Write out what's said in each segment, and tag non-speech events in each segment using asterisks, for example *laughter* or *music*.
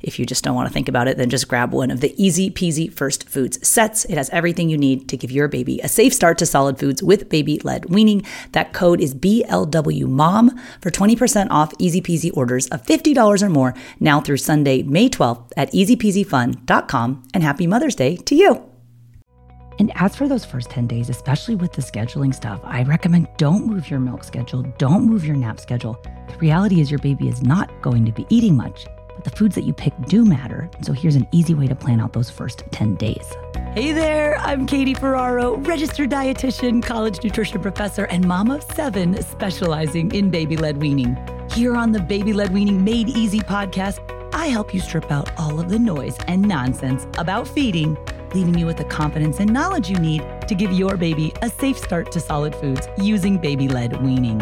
if you just don't want to think about it, then just grab one of the ezpz first foods sets. It has everything you need to give your baby a safe start to solid foods with baby led weaning. That code is BLWMOM for 20% off ezpz orders of $50 or more now through Sunday, May 12th at ezpzfun.com. And happy Mother's Day to you. And as for those first 10 days, especially with the scheduling stuff, I recommend don't move your milk schedule, don't move your nap schedule. The reality is your baby is not going to be eating much but the foods that you pick do matter. So here's an easy way to plan out those first 10 days. Hey there, I'm Katie Ferraro, registered dietitian, college nutrition professor, and mom of seven specializing in baby led weaning. Here on the Baby Led Weaning Made Easy podcast, I help you strip out all of the noise and nonsense about feeding, leaving you with the confidence and knowledge you need to give your baby a safe start to solid foods using baby led weaning.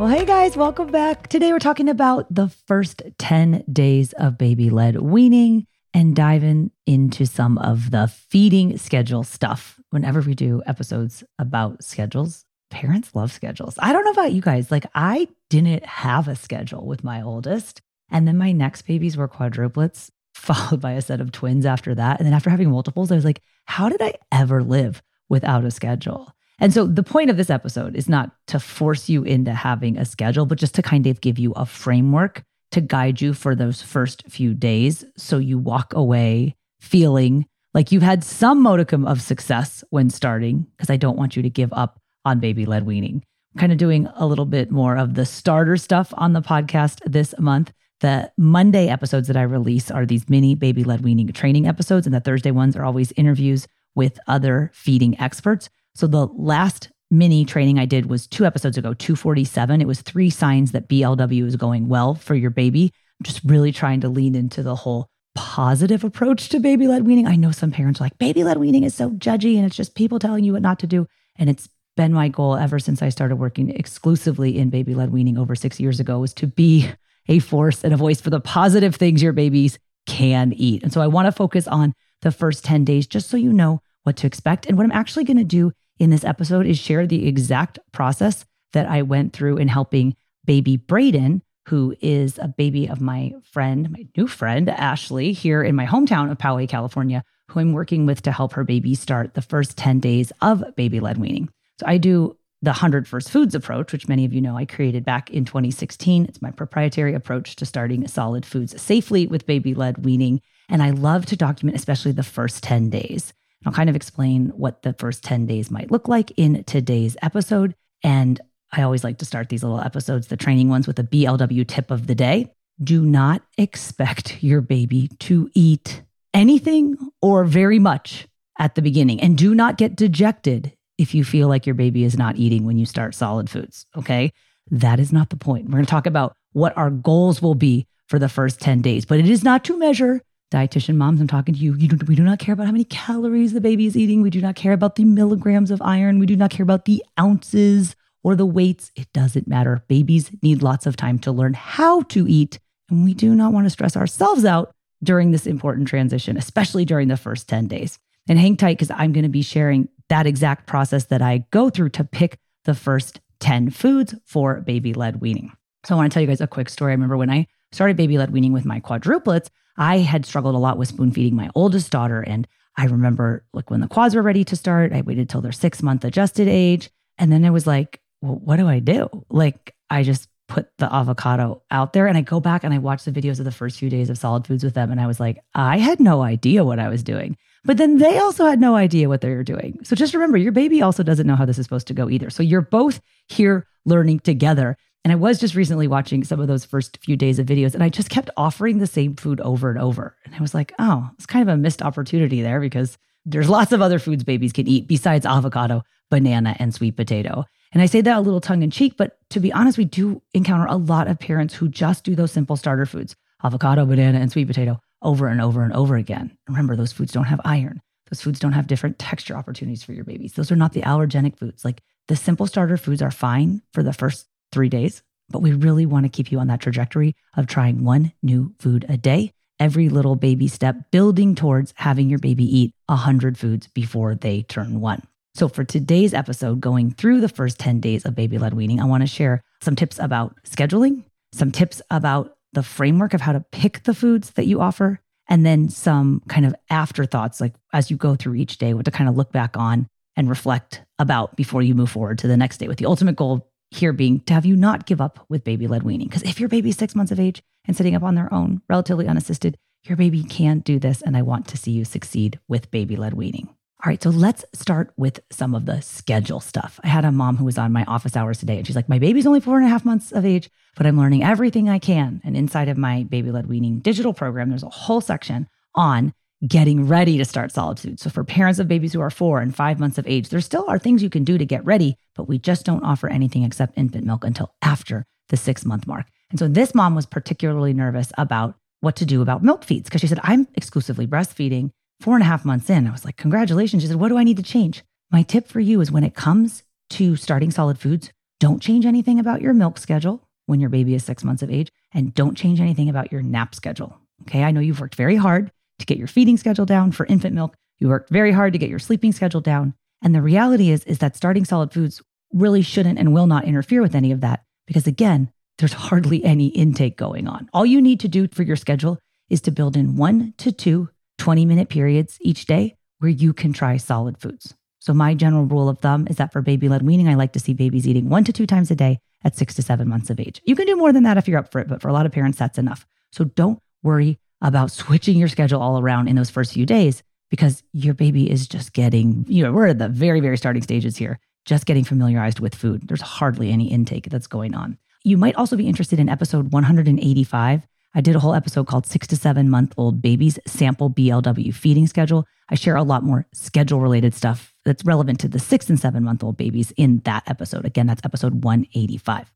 Well, hey guys, welcome back. Today we're talking about the first 10 days of baby led weaning and diving into some of the feeding schedule stuff. Whenever we do episodes about schedules, parents love schedules. I don't know about you guys. Like, I didn't have a schedule with my oldest. And then my next babies were quadruplets, *laughs* followed by a set of twins after that. And then after having multiples, I was like, how did I ever live without a schedule? And so the point of this episode is not to force you into having a schedule, but just to kind of give you a framework to guide you for those first few days. So you walk away feeling like you've had some modicum of success when starting, because I don't want you to give up on baby led weaning. I'm kind of doing a little bit more of the starter stuff on the podcast this month. The Monday episodes that I release are these mini baby led weaning training episodes, and the Thursday ones are always interviews with other feeding experts. So the last mini training I did was two episodes ago, 247. It was three signs that BLW is going well for your baby. I'm just really trying to lean into the whole positive approach to baby led weaning. I know some parents are like, baby led weaning is so judgy and it's just people telling you what not to do. And it's been my goal ever since I started working exclusively in baby led weaning over six years ago was to be a force and a voice for the positive things your babies can eat. And so I want to focus on the first 10 days just so you know what to expect. And what I'm actually going to do in this episode is share the exact process that I went through in helping baby Braden, who is a baby of my friend, my new friend, Ashley, here in my hometown of Poway, California, who I'm working with to help her baby start the first 10 days of baby led weaning. So I do the 100 First Foods approach, which many of you know I created back in 2016. It's my proprietary approach to starting solid foods safely with baby led weaning. And I love to document, especially the first 10 days. I'll kind of explain what the first 10 days might look like in today's episode. And I always like to start these little episodes, the training ones, with a BLW tip of the day. Do not expect your baby to eat anything or very much at the beginning. And do not get dejected if you feel like your baby is not eating when you start solid foods. Okay. That is not the point. We're going to talk about what our goals will be for the first 10 days, but it is not to measure dietitian moms, I'm talking to you. you do, we do not care about how many calories the baby is eating. We do not care about the milligrams of iron. We do not care about the ounces or the weights. It doesn't matter. Babies need lots of time to learn how to eat. And we do not want to stress ourselves out during this important transition, especially during the first 10 days. And hang tight because I'm going to be sharing that exact process that I go through to pick the first 10 foods for baby led weaning. So I want to tell you guys a quick story. I remember when I started baby led weaning with my quadruplets, I had struggled a lot with spoon feeding my oldest daughter. And I remember like when the quads were ready to start, I waited till their six month adjusted age. And then I was like, well, what do I do? Like, I just put the avocado out there and I go back and I watch the videos of the first few days of solid foods with them. And I was like, I had no idea what I was doing. But then they also had no idea what they were doing. So just remember, your baby also doesn't know how this is supposed to go either. So you're both here learning together. And I was just recently watching some of those first few days of videos and I just kept offering the same food over and over. And I was like, oh, it's kind of a missed opportunity there because there's lots of other foods babies can eat besides avocado, banana, and sweet potato. And I say that a little tongue in cheek, but to be honest, we do encounter a lot of parents who just do those simple starter foods avocado, banana, and sweet potato over and over and over again. Remember, those foods don't have iron. Those foods don't have different texture opportunities for your babies. Those are not the allergenic foods. Like the simple starter foods are fine for the first three days, but we really want to keep you on that trajectory of trying one new food a day, every little baby step, building towards having your baby eat 100 foods before they turn one. So, for today's episode, going through the first 10 days of baby led weaning, I want to share some tips about scheduling, some tips about the framework of how to pick the foods that you offer, and then some kind of afterthoughts, like as you go through each day, what to kind of look back on and reflect about before you move forward to the next day, with the ultimate goal here being to have you not give up with baby led weaning. Because if your baby's six months of age and sitting up on their own, relatively unassisted, your baby can't do this. And I want to see you succeed with baby led weaning. All right, so let's start with some of the schedule stuff. I had a mom who was on my office hours today, and she's like, My baby's only four and a half months of age, but I'm learning everything I can. And inside of my baby led weaning digital program, there's a whole section on getting ready to start food. So for parents of babies who are four and five months of age, there still are things you can do to get ready, but we just don't offer anything except infant milk until after the six month mark. And so this mom was particularly nervous about what to do about milk feeds because she said, I'm exclusively breastfeeding four and a half months in, I was like, Congratulations. She said, What do I need to change? My tip for you is when it comes to starting solid foods, don't change anything about your milk schedule when your baby is six months of age, and don't change anything about your nap schedule. Okay. I know you've worked very hard to get your feeding schedule down for infant milk. You worked very hard to get your sleeping schedule down. And the reality is, is that starting solid foods really shouldn't and will not interfere with any of that because again, there's hardly any intake going on. All you need to do for your schedule is to build in one to two 20 minute periods each day where you can try solid foods. So, my general rule of thumb is that for baby led weaning, I like to see babies eating one to two times a day at six to seven months of age. You can do more than that if you're up for it, but for a lot of parents, that's enough. So, don't worry about switching your schedule all around in those first few days because your baby is just getting, you know, we're at the very, very starting stages here, just getting familiarized with food. There's hardly any intake that's going on. You might also be interested in episode 185 I did a whole episode called Six to Seven Month Old Babies Sample BLW Feeding Schedule. I share a lot more schedule related stuff that's relevant to the six and seven month old babies in that episode. Again, that's episode 185.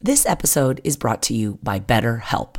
This episode is brought to you by BetterHelp.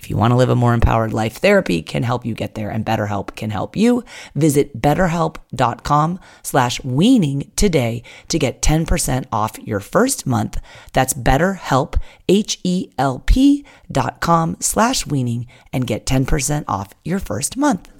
if you want to live a more empowered life, therapy can help you get there and BetterHelp can help you. Visit betterhelp.com slash weaning today to get 10% off your first month. That's betterhelp, H-E-L-P dot com slash weaning and get 10% off your first month.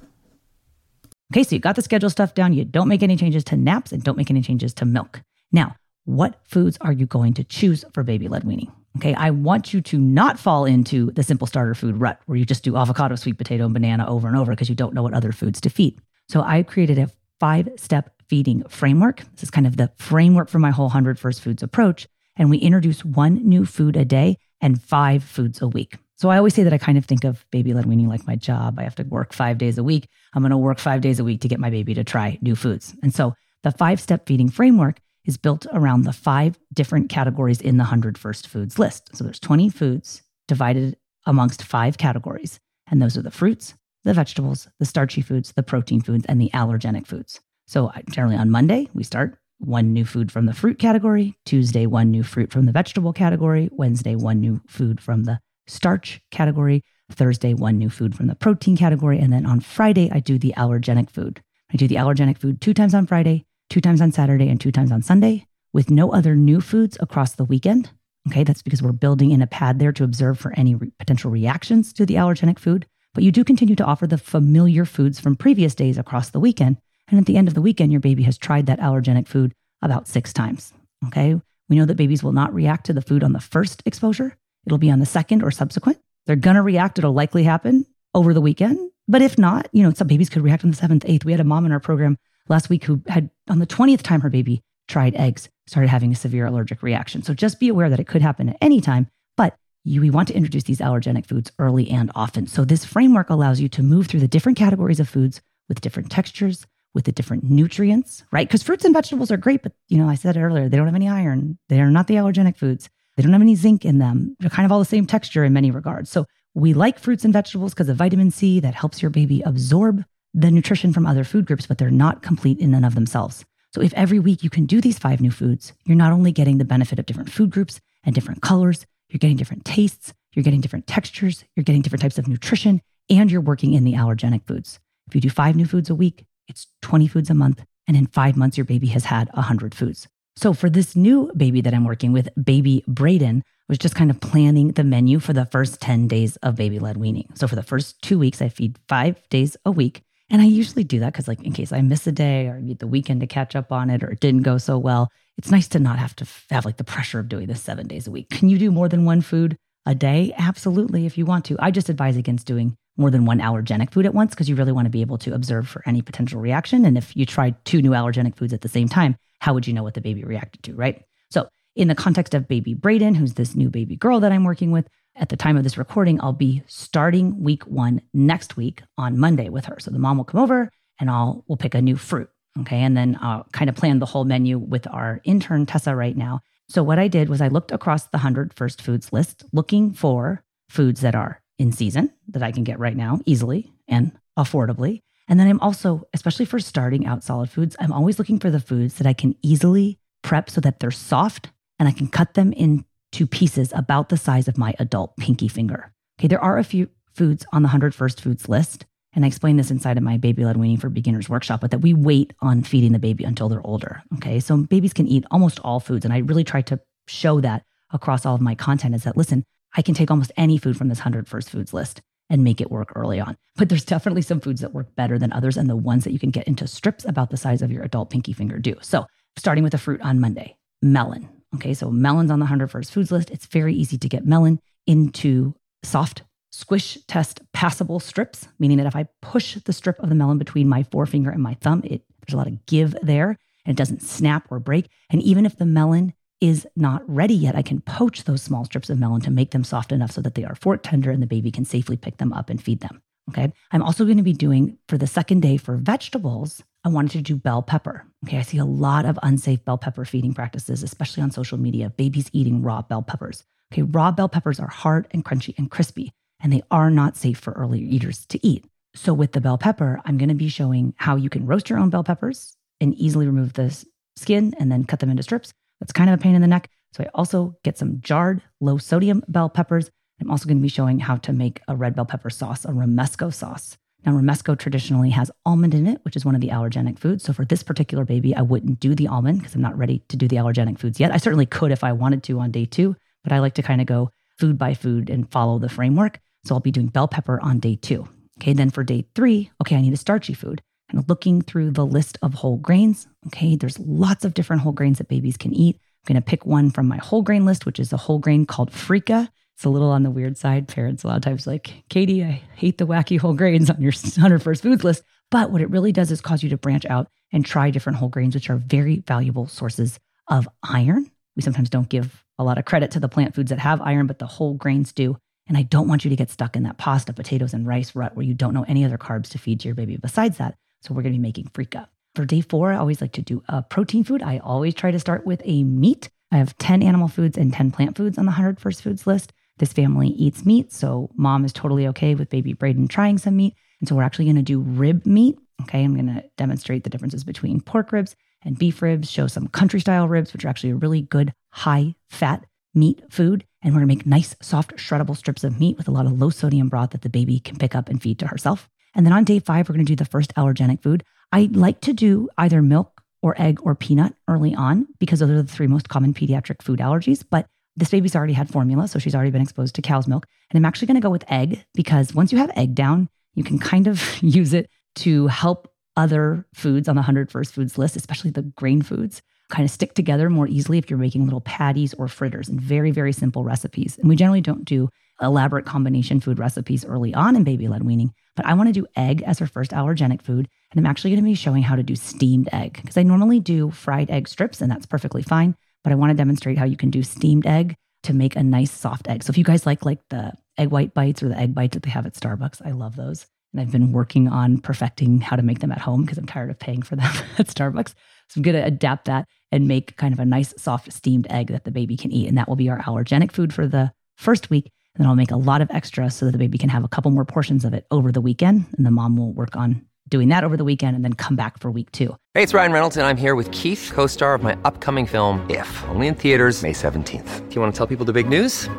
Okay, so you got the schedule stuff down. You don't make any changes to naps and don't make any changes to milk. Now, what foods are you going to choose for baby led weaning? Okay. I want you to not fall into the simple starter food rut where you just do avocado, sweet potato, and banana over and over because you don't know what other foods to feed. So I created a five step feeding framework. This is kind of the framework for my whole 100 First Foods approach. And we introduce one new food a day and five foods a week. So I always say that I kind of think of baby led weaning like my job. I have to work five days a week. I'm going to work five days a week to get my baby to try new foods. And so the five step feeding framework is built around the five different categories in the 100 First Foods list. So there's 20 foods divided amongst five categories. And those are the fruits, the vegetables, the starchy foods, the protein foods, and the allergenic foods. So generally on Monday, we start one new food from the fruit category, Tuesday, one new fruit from the vegetable category, Wednesday, one new food from the starch category, Thursday, one new food from the protein category. And then on Friday, I do the allergenic food. I do the allergenic food two times on Friday, two times on Saturday and two times on Sunday with no other new foods across the weekend. Okay, that's because we're building in a pad there to observe for any re- potential reactions to the allergenic food. But you do continue to offer the familiar foods from previous days across the weekend. And at the end of the weekend, your baby has tried that allergenic food about six times. Okay, we know that babies will not react to the food on the first exposure, it'll be on the second or subsequent. They're gonna react, it'll likely happen over the weekend. But if not, you know, some babies could react on the seventh, eighth. We had a mom in our program last week who had, on the 20th time her baby tried eggs, started having a severe allergic reaction. So just be aware that it could happen at any time, but you, we want to introduce these allergenic foods early and often. So this framework allows you to move through the different categories of foods with different textures, with the different nutrients, right? Because fruits and vegetables are great, but you know, I said earlier, they don't have any iron. They are not the allergenic foods. They don't have any zinc in them. They're kind of all the same texture in many regards. So we like fruits and vegetables because of vitamin C that helps your baby absorb the nutrition from other food groups, but they're not complete in and of themselves. So if every week you can do these five new foods, you're not only getting the benefit of different food groups and different colors, you're getting different tastes, you're getting different textures, you're getting different types of nutrition, and you're working in the allergenic foods. If you do five new foods a week, it's 20 foods a month. And in five months, your baby has had 100 foods. So for this new baby that I'm working with, baby Braden, was just kind of planning the menu for the first 10 days of baby led weaning. So for the first two weeks, I feed five days a week. And I usually do that because, like, in case I miss a day or need the weekend to catch up on it or it didn't go so well, it's nice to not have to have like the pressure of doing this seven days a week. Can you do more than one food a day? Absolutely, if you want to. I just advise against doing more than one allergenic food at once because you really want to be able to observe for any potential reaction. And if you tried two new allergenic foods at the same time, how would you know what the baby reacted to, right? So, in the context of baby Braden, who's this new baby girl that I'm working with, at the time of this recording, I'll be starting week one next week on Monday with her. So the mom will come over and I'll we'll pick a new fruit. Okay. And then I'll kind of plan the whole menu with our intern Tessa right now. So what I did was I looked across the 100 first foods list looking for foods that are in season that I can get right now easily and affordably. And then I'm also, especially for starting out solid foods, I'm always looking for the foods that I can easily prep so that they're soft and I can cut them in to pieces about the size of my adult pinky finger. Okay, there are a few foods on the 100 first foods list, and I explain this inside of my baby led weaning for beginners workshop, but that we wait on feeding the baby until they're older. Okay, so babies can eat almost all foods, and I really try to show that across all of my content is that listen, I can take almost any food from this 100 first foods list and make it work early on. But there's definitely some foods that work better than others, and the ones that you can get into strips about the size of your adult pinky finger do. So, starting with a fruit on Monday, melon. Okay, so melon's on the 100 first foods list. It's very easy to get melon into soft squish test passable strips, meaning that if I push the strip of the melon between my forefinger and my thumb, it there's a lot of give there and it doesn't snap or break. And even if the melon is not ready yet, I can poach those small strips of melon to make them soft enough so that they are fork tender and the baby can safely pick them up and feed them. Okay. I'm also going to be doing for the second day for vegetables, I wanted to do bell pepper. Okay. I see a lot of unsafe bell pepper feeding practices, especially on social media, babies eating raw bell peppers. Okay. Raw bell peppers are hard and crunchy and crispy, and they are not safe for early eaters to eat. So, with the bell pepper, I'm going to be showing how you can roast your own bell peppers and easily remove the skin and then cut them into strips. That's kind of a pain in the neck. So, I also get some jarred, low sodium bell peppers I'm also going to be showing how to make a red bell pepper sauce, a romesco sauce. Now, romesco traditionally has almond in it, which is one of the allergenic foods. So for this particular baby, I wouldn't do the almond because I'm not ready to do the allergenic foods yet. I certainly could if I wanted to on day two, but I like to kind of go food by food and follow the framework. So I'll be doing bell pepper on day two. Okay, then for day three, okay, I need a starchy food. And looking through the list of whole grains, okay, there's lots of different whole grains that babies can eat. I'm going to pick one from my whole grain list, which is a whole grain called Freekeh. It's a little on the weird side. Parents a lot of times like, Katie, I hate the wacky whole grains on your *laughs* 100 first foods list. But what it really does is cause you to branch out and try different whole grains, which are very valuable sources of iron. We sometimes don't give a lot of credit to the plant foods that have iron, but the whole grains do. And I don't want you to get stuck in that pasta, potatoes, and rice rut where you don't know any other carbs to feed to your baby besides that. So we're going to be making Freekeh. For day four, I always like to do a protein food. I always try to start with a meat. I have 10 animal foods and 10 plant foods on the 100 First Foods list. This family eats meat, so mom is totally okay with baby Braden trying some meat. And so we're actually going to do rib meat. Okay, I'm going to demonstrate the differences between pork ribs and beef ribs, show some country style ribs, which are actually a really good high fat meat food. And we're going to make nice, soft, shreddable strips of meat with a lot of low sodium broth that the baby can pick up and feed to herself. And then on day five, we're going to do the first allergenic food. I like to do either milk or egg or peanut early on because those are the three most common pediatric food allergies. But this baby's already had formula, so she's already been exposed to cow's milk. And I'm actually going to go with egg because once you have egg down, you can kind of *laughs* use it to help other foods on the 100 first foods list, especially the grain foods, kind of stick together more easily if you're making little patties or fritters and very, very simple recipes. And we generally don't do elaborate combination food recipes early on in baby led weaning, but I want to do egg as her first allergenic food. And I'm actually going to be showing how to do steamed egg because I normally do fried egg strips, and that's perfectly fine. But I want to demonstrate how you can do steamed egg to make a nice soft egg. So if you guys like like the egg white bites or the egg bites that they have at Starbucks, I love those. And I've been working on perfecting how to make them at home because I'm tired of paying for them *laughs* at Starbucks. So I'm going to adapt that and make kind of a nice soft steamed egg that the baby can eat. And that will be our allergenic food for the first week. And then I'll make a lot of extra so that the baby can have a couple more portions of it over the weekend. And the mom will work on doing that over the weekend and then come back for week two. Hey, it's Ryan Reynolds, and I'm here with Keith, co star of my upcoming film, If, only in theaters, May 17th. Do you want to tell people the big news?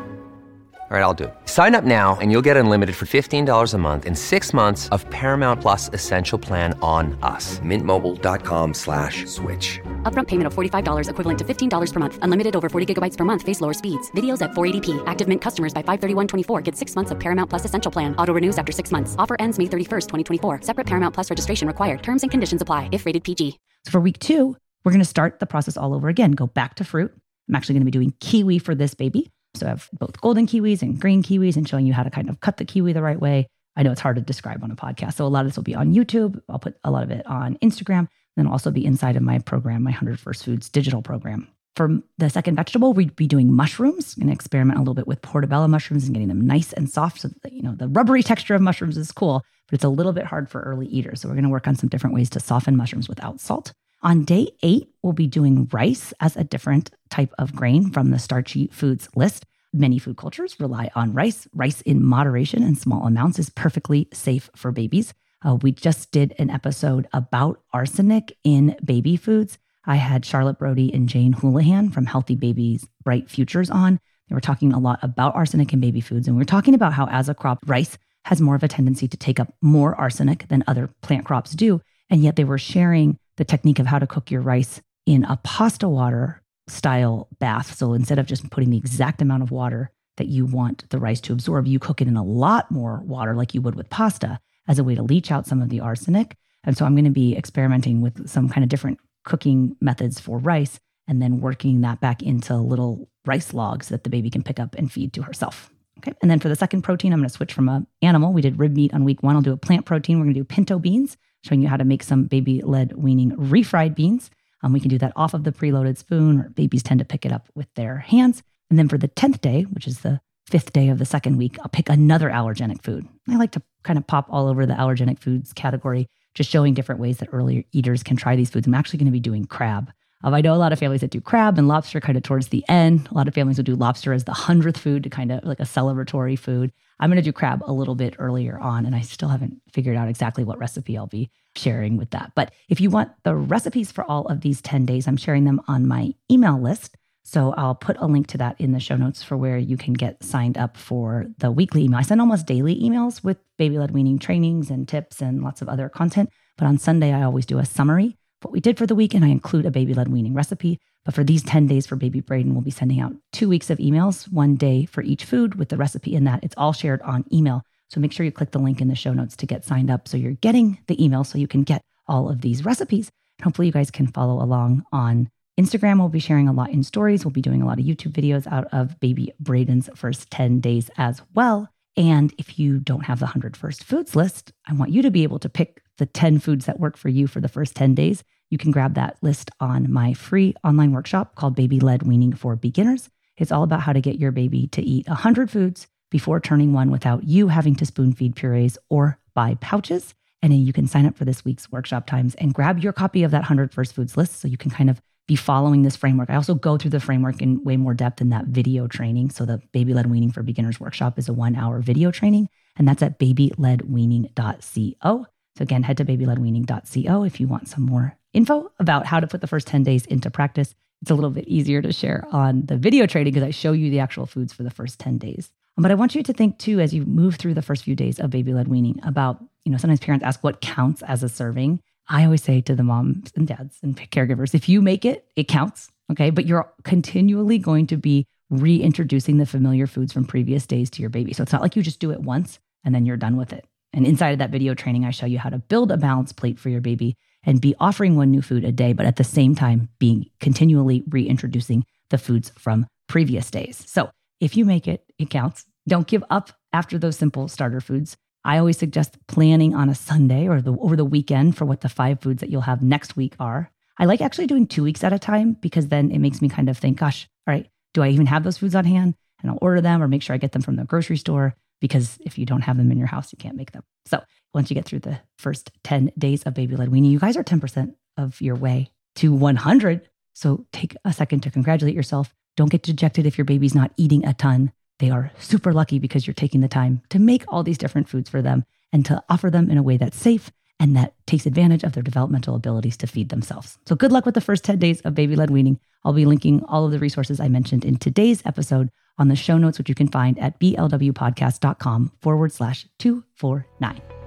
All right, I'll do it. Sign up now and you'll get unlimited for $15 a month in six months of Paramount Plus Essential Plan on us. Mintmobile.com slash switch. Upfront payment of $45 equivalent to $15 per month. Unlimited over 40 gigabytes per month. Face lower speeds. Videos at 480p. Active Mint customers by 531.24 get six months of Paramount Plus Essential Plan. Auto renews after six months. Offer ends May 31st, 2024. Separate Paramount Plus registration required. Terms and conditions apply if rated PG. So for week two, we're going to start the process all over again. Go back to fruit. I'm actually going to be doing kiwi for this baby. So I have both golden kiwis and green kiwis and showing you how to kind of cut the kiwi the right way. I know it's hard to describe on a podcast. So a lot of this will be on YouTube. I'll put a lot of it on Instagram. Then also be inside of my program, my 100 First Foods digital program. For the second vegetable, we'd be doing mushrooms. and experiment a little bit with portobello mushrooms and getting them nice and soft. So that, you know, the rubbery texture of mushrooms is cool, but it's a little bit hard for early eaters. So we're going to work on some different ways to soften mushrooms without salt. On day eight, we'll be doing rice as a different type of grain from the starchy foods list. Many food cultures rely on rice. Rice in moderation and small amounts is perfectly safe for babies. Uh, we just did an episode about arsenic in baby foods. I had Charlotte Brody and Jane Houlihan from Healthy Babies Bright Futures on. They were talking a lot about arsenic in baby foods. And we are talking about how, as a crop, rice has more of a tendency to take up more arsenic than other plant crops do. And yet they were sharing the technique of how to cook your rice in a pasta water style bath. So instead of just putting the exact amount of water that you want the rice to absorb, you cook it in a lot more water like you would with pasta as a way to leach out some of the arsenic. And so I'm going to be experimenting with some kind of different cooking methods for rice and then working that back into little rice logs that the baby can pick up and feed to herself. Okay. And then for the second protein, I'm going to switch from an animal. We did rib meat on week one. I'll do a plant protein. We're going to do pinto beans, showing you how to make some baby led weaning refried beans. Um, we can do that off of the preloaded spoon, or babies tend to pick it up with their hands. And then for the 10th day, which is the fifth day of the second week, I'll pick another allergenic food. I like to kind of pop all over the allergenic foods category, just showing different ways that earlier eaters can try these foods. I'm actually going to be doing crab. Um, I know a lot of families that do crab and lobster kind of towards the end. A lot of families will do lobster as the hundredth food to kind of like a celebratory food. I'm going to do crab a little bit earlier on, and I still haven't figured out exactly what recipe I'll be sharing with that. But if you want the recipes for all of these 10 days, I'm sharing them on my email list. So I'll put a link to that in the show notes for where you can get signed up for the weekly email. I send almost daily emails with baby led weaning trainings and tips and lots of other content. But on Sunday, I always do a summary what we did for the week and I include a baby led weaning recipe. But for these 10 days for baby Braden, we'll be sending out two weeks of emails, one day for each food with the recipe in that. It's all shared on email. So make sure you click the link in the show notes to get signed up so you're getting the email so you can get all of these recipes. And hopefully you guys can follow along on Instagram, we'll be sharing a lot in stories. We'll be doing a lot of YouTube videos out of baby Braden's first 10 days as well. And if you don't have the 100 first foods list, I want you to be able to pick the 10 foods that work for you for the first 10 days. You can grab that list on my free online workshop called Baby Led Weaning for Beginners. It's all about how to get your baby to eat 100 foods before turning one without you having to spoon feed purees or buy pouches. And then you can sign up for this week's workshop times and grab your copy of that 100 first foods list so you can kind of be following this framework. I also go through the framework in way more depth in that video training. So the Baby Led Weaning for Beginners workshop is a one hour video training, and that's at babyledweaning.co. So again, head to babyledweaning.co if you want some more info about how to put the first 10 days into practice. It's a little bit easier to share on the video training because I show you the actual foods for the first 10 days. Um, but I want you to think too, as you move through the first few days of baby led weaning, about, you know, sometimes parents ask what counts as a serving. I always say to the moms and dads and caregivers, if you make it, it counts. Okay. But you're continually going to be reintroducing the familiar foods from previous days to your baby. So it's not like you just do it once and then you're done with it. And inside of that video training, I show you how to build a balanced plate for your baby and be offering one new food a day, but at the same time, being continually reintroducing the foods from previous days. So if you make it, it counts. Don't give up after those simple starter foods. I always suggest planning on a Sunday or the over the weekend for what the five foods that you'll have next week are. I like actually doing two weeks at a time because then it makes me kind of think, gosh, all right, do I even have those foods on hand? And I'll order them or make sure I get them from the grocery store because if you don't have them in your house, you can't make them. So once you get through the first 10 days of baby led weaning, you guys are 10% of your way to 100. So take a second to congratulate yourself. Don't get dejected if your baby's not eating a ton. They are super lucky because you're taking the time to make all these different foods for them and to offer them in a way that's safe and that takes advantage of their developmental abilities to feed themselves. So, good luck with the first 10 days of baby led weaning. I'll be linking all of the resources I mentioned in today's episode on the show notes, which you can find at blwpodcast.com forward slash 249.